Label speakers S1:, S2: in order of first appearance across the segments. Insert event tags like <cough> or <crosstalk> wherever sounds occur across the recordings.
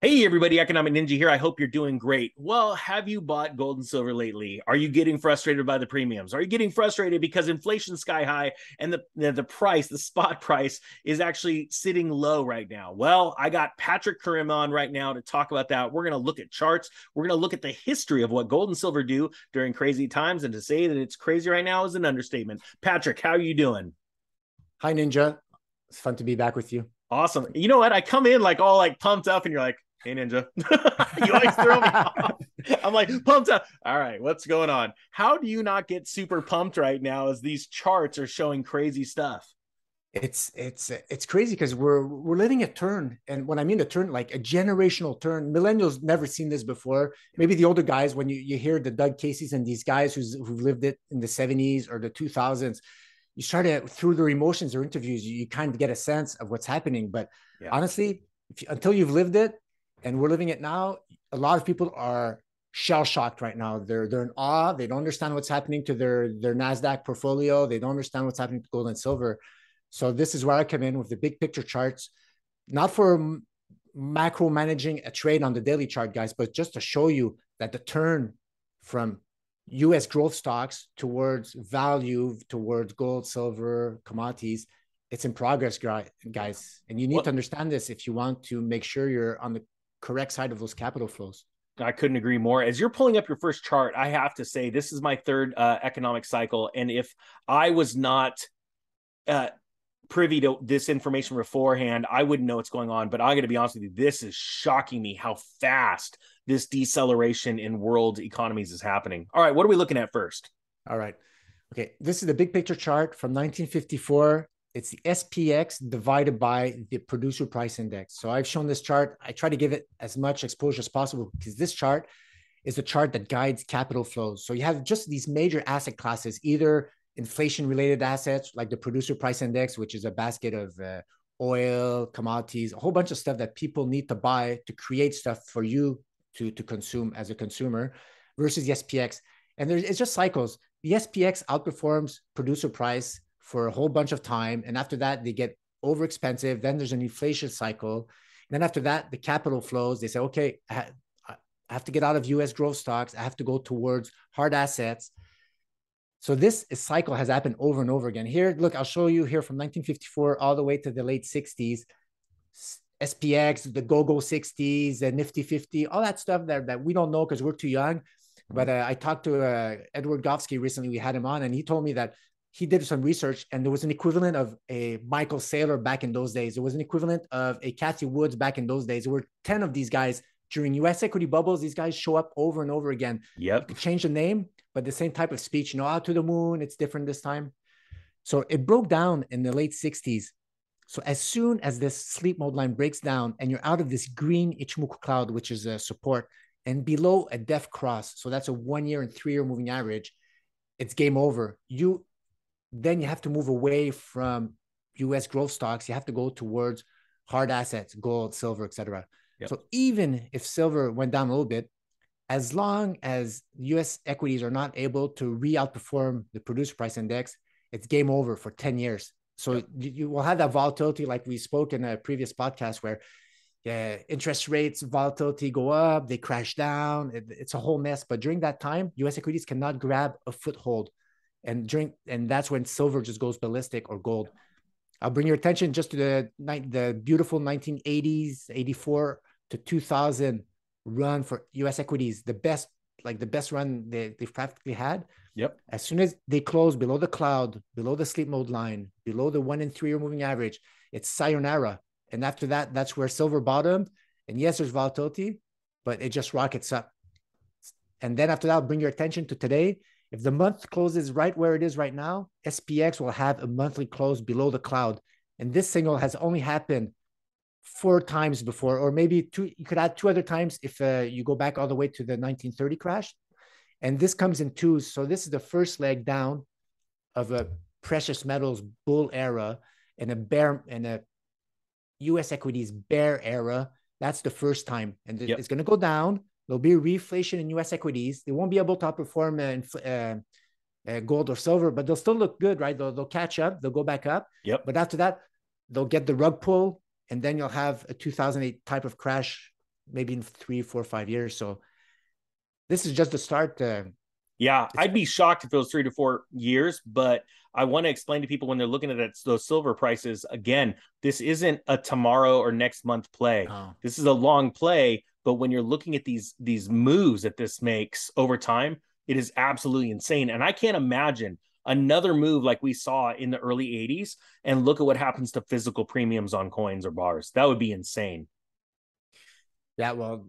S1: Hey, everybody, Economic Ninja here. I hope you're doing great. Well, have you bought gold and silver lately? Are you getting frustrated by the premiums? Are you getting frustrated because inflation's sky high and the, the, the price, the spot <laughs> price, is actually sitting low right now? Well, I got Patrick Karim on right now to talk about that. We're going to look at charts. We're going to look at the history of what gold and silver do during crazy times. And to say that it's crazy right now is an understatement. Patrick, how are you doing?
S2: Hi, Ninja. It's fun to be back with you.
S1: Awesome. You know what? I come in like all like pumped up, and you're like, Hey Ninja. <laughs> you always throw me off. <laughs> I'm like pumped up. All right, what's going on? How do you not get super pumped right now as these charts are showing crazy stuff?
S2: It's it's it's crazy because we're we're living a turn, and when I mean a turn, like a generational turn. Millennials never seen this before. Maybe the older guys, when you you hear the Doug Casey's and these guys who's who've lived it in the 70s or the 2000s, you start to through their emotions or interviews, you, you kind of get a sense of what's happening. But yeah. honestly, you, until you've lived it, and we're living it now. A lot of people are shell shocked right now. They're they're in awe. They don't understand what's happening to their their Nasdaq portfolio. They don't understand what's happening to gold and silver. So this is where I come in with the big picture charts, not for macro managing a trade on the daily chart, guys, but just to show you that the turn from U.S. growth stocks towards value, towards gold, silver, commodities, it's in progress, guys. And you need to understand this if you want to make sure you're on the correct side of those capital flows.
S1: I couldn't agree more. As you're pulling up your first chart, I have to say this is my third uh, economic cycle, and if I was not uh, privy to this information beforehand, I wouldn't know what's going on. But I'm going to be honest with you, this is shocking me how fast this deceleration in world economies is happening. All right, what are we looking at first?
S2: All right. Okay, this is the big picture chart from 1954 it's the SPX divided by the producer price index. So I've shown this chart. I try to give it as much exposure as possible because this chart is a chart that guides capital flows. So you have just these major asset classes, either inflation related assets like the producer price index, which is a basket of uh, oil, commodities, a whole bunch of stuff that people need to buy to create stuff for you to, to consume as a consumer versus the SPX. And there's, it's just cycles. The SPX outperforms producer price for a whole bunch of time. And after that, they get over expensive. Then there's an inflation cycle. And then after that, the capital flows. They say, okay, I have to get out of US growth stocks. I have to go towards hard assets. So this cycle has happened over and over again. Here, look, I'll show you here from 1954 all the way to the late 60s. SPX, the GoGo 60s, the Nifty 50, all that stuff that, that we don't know because we're too young. But uh, I talked to uh, Edward Gofsky recently. We had him on, and he told me that he did some research and there was an equivalent of a Michael Saylor back in those days. There was an equivalent of a Cathie Woods back in those days. There were 10 of these guys during US equity bubbles. These guys show up over and over again.
S1: Yep.
S2: Change the name, but the same type of speech, you know, out to the moon. It's different this time. So it broke down in the late 60s. So as soon as this sleep mode line breaks down and you're out of this green Ichimoku cloud, which is a support, and below a death cross, so that's a one year and three year moving average, it's game over. You then you have to move away from US growth stocks. You have to go towards hard assets, gold, silver, etc. Yep. So even if silver went down a little bit, as long as US equities are not able to re outperform the producer price index, it's game over for 10 years. So yep. you, will have that volatility, like we spoke in a previous podcast, where yeah, interest rates, volatility go up, they crash down. It, it's a whole mess. But during that time, US equities cannot grab a foothold and drink and that's when silver just goes ballistic or gold. I'll bring your attention just to the the beautiful 1980s 84 to 2000 run for us equities the best like the best run they, they've practically had.
S1: Yep.
S2: As soon as they close below the cloud below the sleep mode line below the one and three year moving average it's sayonara. And after that that's where silver bottomed. And yes there's volatility but it just rockets up. And then after that I'll bring your attention to today if the month closes right where it is right now, SPX will have a monthly close below the cloud. And this signal has only happened four times before, or maybe two. You could add two other times if uh, you go back all the way to the 1930 crash. And this comes in twos. So this is the first leg down of a precious metals bull era and a bear and a US equities bear era. That's the first time. And yep. it's going to go down. There'll be reflation in U.S. equities. They won't be able to outperform uh, uh, uh, gold or silver, but they'll still look good, right? They'll, they'll catch up. They'll go back up.
S1: Yep.
S2: But after that, they'll get the rug pull, and then you'll have a 2008 type of crash maybe in three, four, five years. So this is just the start. Uh,
S1: yeah, I'd be shocked if it was three to four years, but I want to explain to people when they're looking at that, those silver prices again, this isn't a tomorrow or next month play. Oh. This is a long play, but when you're looking at these these moves that this makes over time, it is absolutely insane. And I can't imagine another move like we saw in the early 80s and look at what happens to physical premiums on coins or bars. That would be insane.
S2: Yeah, well,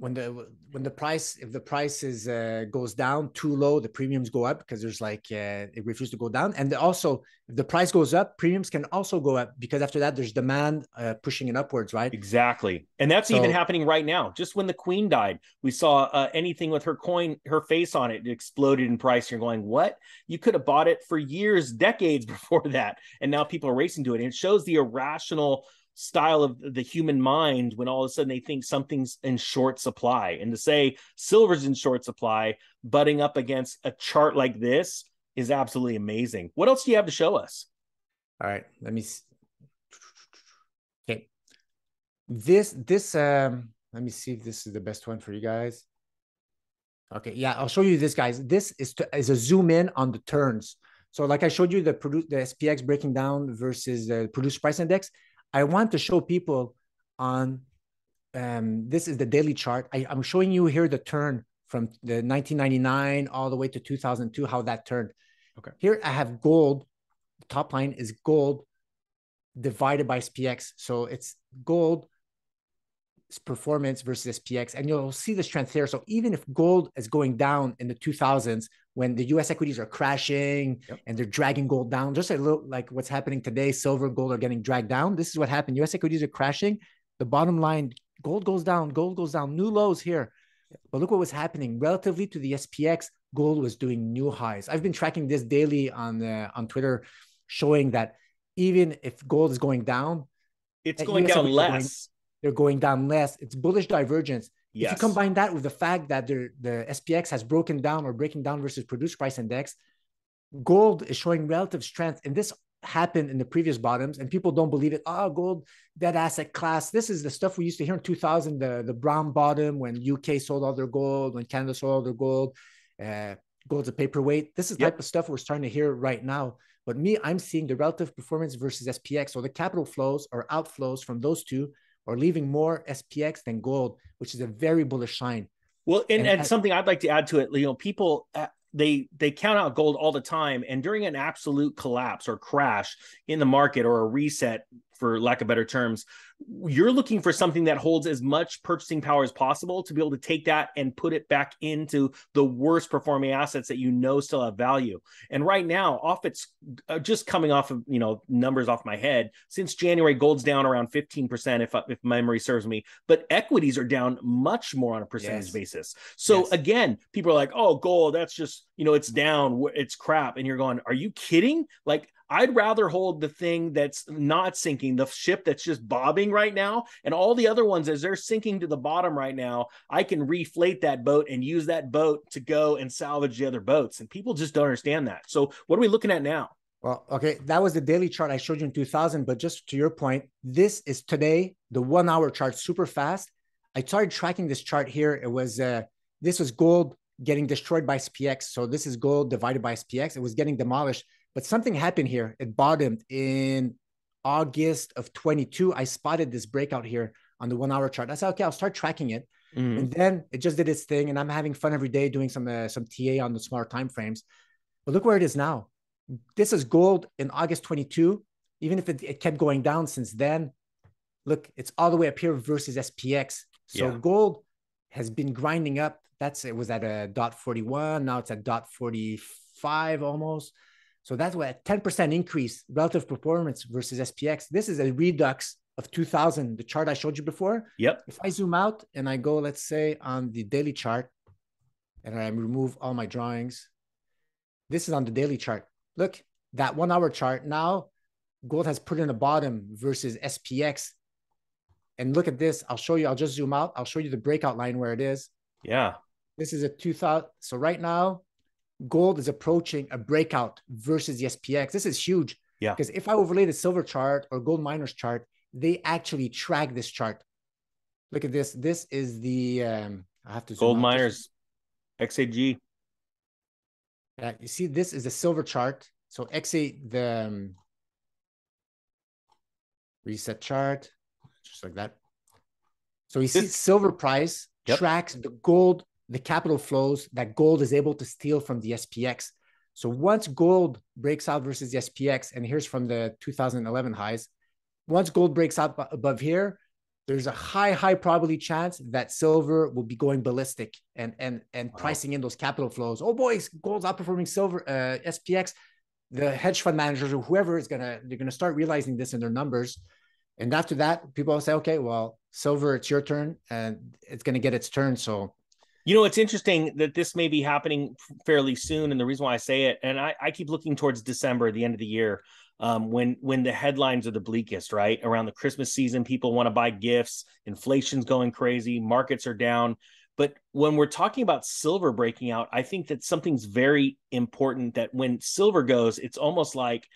S2: when the when the price if the price is uh, goes down too low the premiums go up because there's like uh, it refuses to go down. And also if the price goes up premiums can also go up because after that there's demand uh, pushing it upwards right?
S1: Exactly. And that's so, even happening right now. Just when the queen died we saw uh, anything with her coin her face on it, it exploded in price. You're going what? You could have bought it for years decades <laughs> before that. And now people are racing to it. And it shows the irrational style of the human mind when all of a sudden they think something's in short supply. And to say silver's in short supply, butting up against a chart like this is absolutely amazing. What else do you have to show us?
S2: All right, let me. See. Okay, this this um, let me see if this is the best one for you guys. Okay, yeah, I'll show you this, guys. This is to, is a zoom in on the turns. So, like I showed you the produce the SPX breaking down versus the producer price index. I want to show people on um, this is the daily chart. I, am showing you here the turn from the 1999 all the way to 2002, how that turned. Okay. Here I have gold. The top line is gold divided by SPX. So it's gold performance versus SPX. And you'll see the strength here. So even if gold is going down in the 2000s, when the US equities are crashing yep. and they're dragging gold down, just a little like what's happening today, silver, gold are getting dragged down. This is what happened. US equities are crashing. The bottom line, gold goes down, gold goes down, new lows here. But look what was happening relatively to the SPX. Gold was doing new highs. I've been tracking this daily on uh, on Twitter, showing that even if gold is going down,
S1: it's going US down less. Going,
S2: they're going down less. It's bullish divergence. Yes. If you combine that with the fact that the the SPX has broken down or breaking down versus producer price index, gold is showing relative strength. And this happened in the previous bottoms, and people don't believe it. Oh, gold, that asset class. This is the stuff we used to hear in 2000, the, the brown bottom when UK sold all their gold, when Canada sold all their gold. Uh, gold's a paperweight. This is yep. type of stuff we're starting to hear right now. But me, I'm seeing the relative performance versus SPX. So the capital flows or outflows from those two or leaving more SPX than gold, which is a very bullish sign.
S1: Well, and, and, and something I'd like to add to it, you know, people uh, they they count out gold all the time, and during an absolute collapse or crash in the market or a reset, for lack of better terms, you're looking for something that holds as much purchasing power as possible to be able to take that and put it back into the worst performing assets that you know still have value. And right now, off it's uh, just coming off of you know numbers off my head since January, gold's down around 15% if if memory serves me, but equities are down much more on a percentage yes. basis. So yes. again, people are like, "Oh, gold, that's just you know it's down, it's crap," and you're going, "Are you kidding?" Like I'd rather hold the thing that's not sinking, the ship that's just bobbing right now, and all the other ones as they're sinking to the bottom right now. I can reflate that boat and use that boat to go and salvage the other boats. And people just don't understand that. So, what are we looking at now?
S2: Well, okay, that was the daily chart I showed you in 2000. But just to your point, this is today the one hour chart, super fast. I started tracking this chart here. It was uh, this was gold getting destroyed by SPX. So this is gold divided by SPX. It was getting demolished. But something happened here. It bottomed in August of 22. I spotted this breakout here on the one hour chart. I said, okay, I'll start tracking it. Mm-hmm. And then it just did its thing. And I'm having fun every day doing some uh, some TA on the smaller time frames. But look where it is now. This is gold in August 22. Even if it, it kept going down since then, look, it's all the way up here versus SPX. So yeah. gold has been grinding up. That's it was at a dot 41. Now it's at dot 45 almost. So that's what a 10% increase relative performance versus SPX. This is a redux of 2000, the chart I showed you before.
S1: Yep.
S2: If I zoom out and I go, let's say on the daily chart, and I remove all my drawings, this is on the daily chart. Look, that one hour chart now, gold has put in a bottom versus SPX. And look at this. I'll show you. I'll just zoom out. I'll show you the breakout line where it is.
S1: Yeah.
S2: This is a 2000. So right now, gold is approaching a breakout versus the SPX. This is huge.
S1: Yeah.
S2: Because if I overlay the silver chart or gold miners chart, they actually track this chart. Look at this. This is the um, I have to
S1: gold miners, XAG.
S2: Yeah, you see, this is a silver chart. So XA the um, reset chart, just like that. So you see, silver price yep. tracks the gold, the capital flows that gold is able to steal from the SPX. So once gold breaks out versus the SPX, and here's from the 2011 highs, once gold breaks out above here, there's a high, high probability chance that silver will be going ballistic and and and wow. pricing in those capital flows. Oh boy, gold's outperforming silver, uh, SPX. The hedge fund managers or whoever is gonna they're gonna start realizing this in their numbers, and after that, people will say, okay, well, silver, it's your turn, and it's gonna get its turn. So
S1: you know, it's interesting that this may be happening fairly soon. And the reason why I say it, and I, I keep looking towards December, the end of the year, um, when when the headlines are the bleakest, right? Around the Christmas season, people want to buy gifts, inflation's going crazy, markets are down. But when we're talking about silver breaking out, I think that something's very important that when silver goes, it's almost like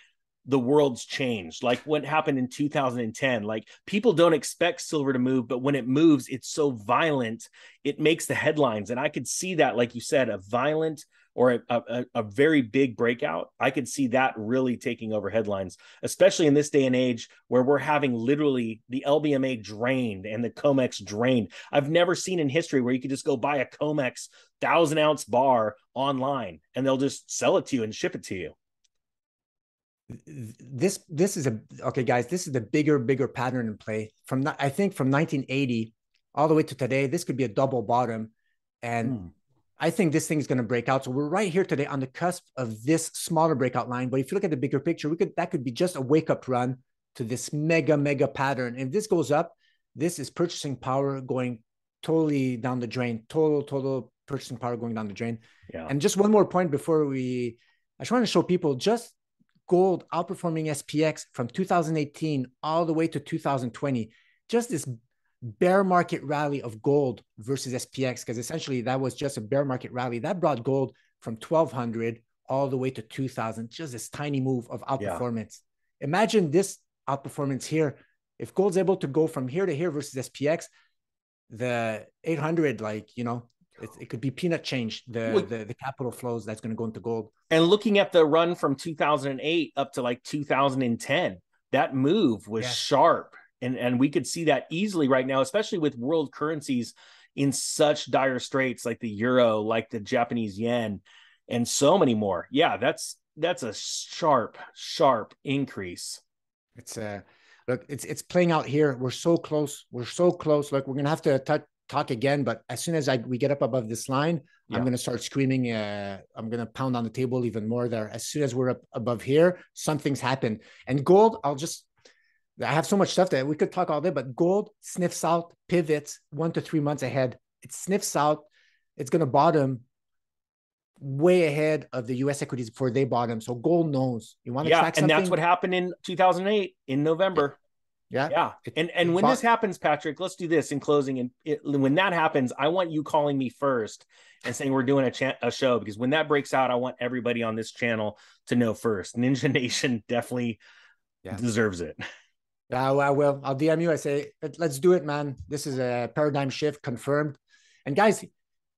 S1: the world's changed. Like what happened in 2010 like people don't expect silver to move but when it moves it's so violent it makes the headlines. And i could see that like you said a violent or a, a, a, very big breakout. I could see that really taking over headlines especially in this day and age where we're having literally the lbma drained and the comex drained. I've never seen in history where you could just go buy a comex thousand ounce bar online and they'll just sell it to you and ship it to you
S2: this this is a okay guys this is the bigger bigger pattern in play. From i think from 1980 all the way to today this could be a double bottom. And hmm. i think this thing is going to break out. So we're right here today on the cusp of this smaller breakout line. But if you look at the bigger picture we could that could be just a wake up run to this mega mega pattern. If this goes up this is purchasing power going totally down the drain. Total total purchasing power going down the drain. Yeah. And just one more point before we i just want to show people just gold outperforming SPX from 2018 all the way to 2020. Just this bear market rally of gold versus SPX, because essentially that was just a bear market rally that brought gold from 1200 all the way to 2000. Just this tiny move of outperformance. Yeah. Imagine this outperformance here. If gold's able to go from here to here versus SPX, the 800, like, you know, it, it could be peanut change the, well, the the capital flows that's going to go into gold.
S1: And looking at the run from 2008 up to like 2010 that move was yeah. sharp. And and we could see that easily right now especially with world currencies in such dire straits like the euro like the japanese yen and so many more. Yeah that's that's a sharp sharp increase.
S2: It's uh look it's it's playing out here. We're so close. We're so close. Look we're gonna have to touch talk again. But as soon as I we get up above this line, yeah. I'm gonna start screaming. Uh, I'm gonna pound on the table even more there. As soon as we're up above here, something's happened. And gold, I'll just I have so much stuff that we could talk all day, but gold sniffs out pivots one to three months ahead. It sniffs out, it's gonna bottom way ahead of the US equities before they bottom. So gold knows. You want to
S1: yeah,
S2: track
S1: something? And that's what happened in 2008 in November.
S2: Yeah.
S1: Yeah. And and when this happens, Patrick, let's do this in closing. And it, when that happens, I want you calling me first and saying we're doing a, cha- a show because when that breaks out, I want everybody on this channel to know first. Ninja <laughs> Nation definitely yeah. deserves it.
S2: Yeah, well, I will. I'll DM you. I say, let's do it, man. This is a paradigm shift confirmed. And guys,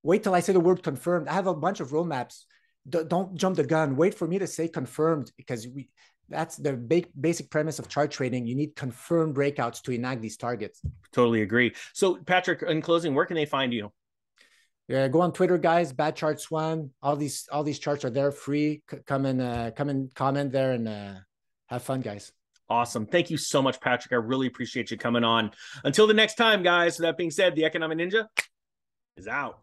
S2: wait till I say the word confirmed. I have a bunch of roadmaps. don't jump the gun. Wait for me to say confirmed because we that's the big basic premise of chart trading. You need confirmed breakouts to enact these targets.
S1: Totally agree. So, Patrick, in closing, where can they find you?
S2: Yeah, go on Twitter, guys. Bad Charts One. All these all these charts are there, free. C- come and uh, come and comment there and uh, have fun, guys.
S1: Awesome. Thank you so much, Patrick. I really appreciate you coming on. Until the next time, guys. So that being said, the Economic Ninja is out.